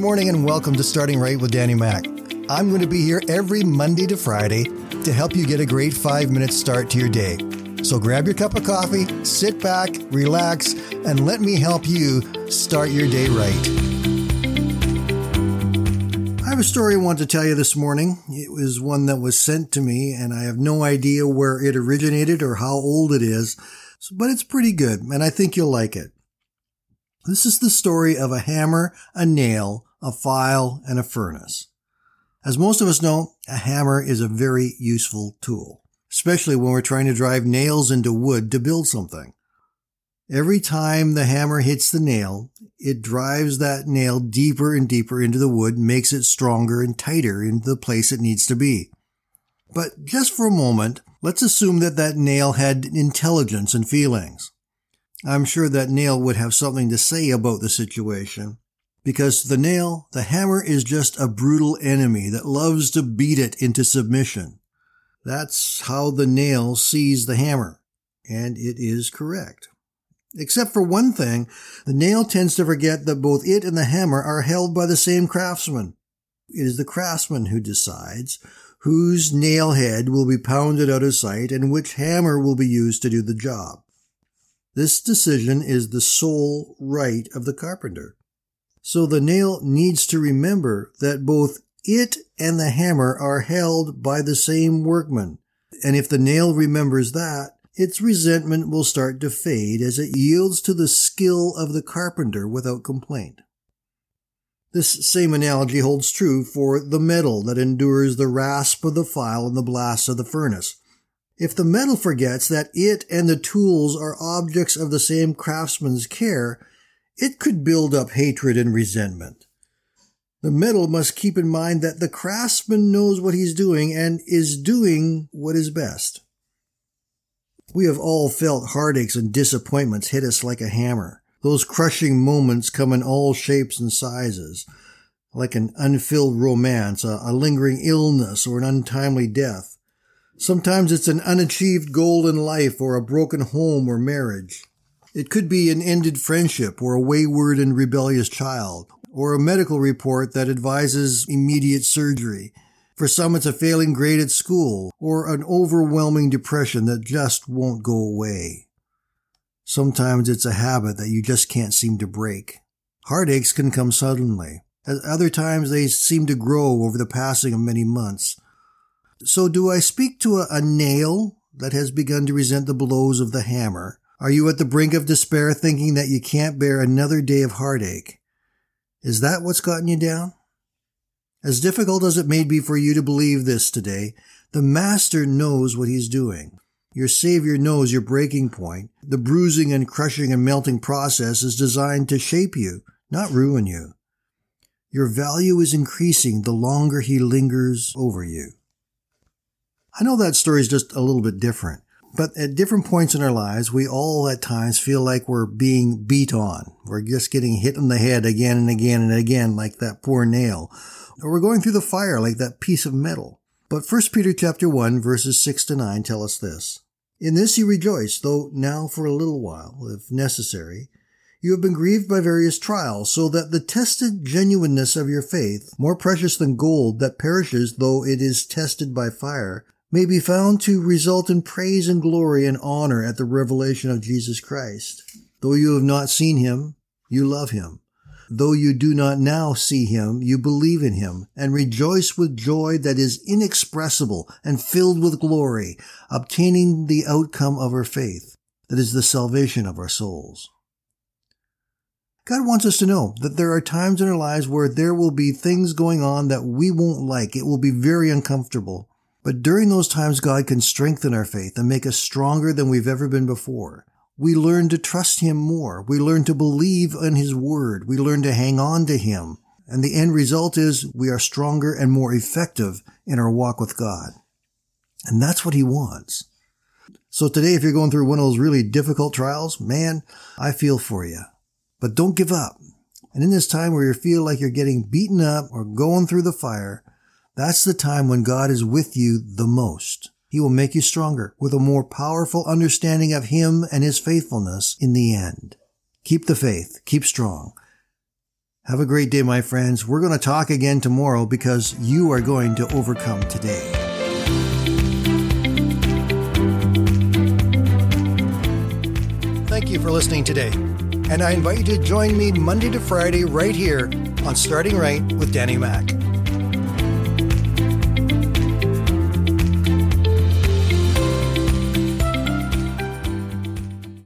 morning and welcome to Starting Right with Danny Mac. I'm going to be here every Monday to Friday to help you get a great five minute start to your day. So grab your cup of coffee, sit back, relax, and let me help you start your day right. I have a story I want to tell you this morning. It was one that was sent to me, and I have no idea where it originated or how old it is, but it's pretty good, and I think you'll like it. This is the story of a hammer, a nail, a file, and a furnace. As most of us know, a hammer is a very useful tool, especially when we're trying to drive nails into wood to build something. Every time the hammer hits the nail, it drives that nail deeper and deeper into the wood, makes it stronger and tighter into the place it needs to be. But just for a moment, let's assume that that nail had intelligence and feelings. I'm sure that nail would have something to say about the situation. Because the nail, the hammer is just a brutal enemy that loves to beat it into submission. That's how the nail sees the hammer. And it is correct. Except for one thing, the nail tends to forget that both it and the hammer are held by the same craftsman. It is the craftsman who decides whose nail head will be pounded out of sight and which hammer will be used to do the job. This decision is the sole right of the carpenter. So the nail needs to remember that both it and the hammer are held by the same workman. And if the nail remembers that, its resentment will start to fade as it yields to the skill of the carpenter without complaint. This same analogy holds true for the metal that endures the rasp of the file and the blast of the furnace. If the metal forgets that it and the tools are objects of the same craftsman's care, it could build up hatred and resentment. The metal must keep in mind that the craftsman knows what he's doing and is doing what is best. We have all felt heartaches and disappointments hit us like a hammer. Those crushing moments come in all shapes and sizes, like an unfilled romance, a, a lingering illness, or an untimely death. Sometimes it's an unachieved goal in life or a broken home or marriage. It could be an ended friendship or a wayward and rebellious child or a medical report that advises immediate surgery. For some, it's a failing grade at school or an overwhelming depression that just won't go away. Sometimes it's a habit that you just can't seem to break. Heartaches can come suddenly. At other times, they seem to grow over the passing of many months. So do I speak to a, a nail that has begun to resent the blows of the hammer? Are you at the brink of despair thinking that you can't bear another day of heartache? Is that what's gotten you down? As difficult as it may be for you to believe this today, the Master knows what he's doing. Your Savior knows your breaking point. The bruising and crushing and melting process is designed to shape you, not ruin you. Your value is increasing the longer he lingers over you. I know that story is just a little bit different, but at different points in our lives, we all at times feel like we're being beat on. We're just getting hit in the head again and again and again like that poor nail, or we're going through the fire like that piece of metal. But 1 Peter chapter 1 verses 6 to 9 tell us this. In this you rejoice, though now for a little while, if necessary, you have been grieved by various trials, so that the tested genuineness of your faith, more precious than gold that perishes though it is tested by fire, may be found to result in praise and glory and honor at the revelation of Jesus Christ. Though you have not seen him, you love him. Though you do not now see him, you believe in him and rejoice with joy that is inexpressible and filled with glory, obtaining the outcome of our faith, that is the salvation of our souls. God wants us to know that there are times in our lives where there will be things going on that we won't like. It will be very uncomfortable. But during those times, God can strengthen our faith and make us stronger than we've ever been before. We learn to trust Him more. We learn to believe in His Word. We learn to hang on to Him. And the end result is we are stronger and more effective in our walk with God. And that's what He wants. So today, if you're going through one of those really difficult trials, man, I feel for you. But don't give up. And in this time where you feel like you're getting beaten up or going through the fire, that's the time when God is with you the most. He will make you stronger with a more powerful understanding of Him and His faithfulness in the end. Keep the faith. Keep strong. Have a great day, my friends. We're going to talk again tomorrow because you are going to overcome today. Thank you for listening today. And I invite you to join me Monday to Friday right here on Starting Right with Danny Mack.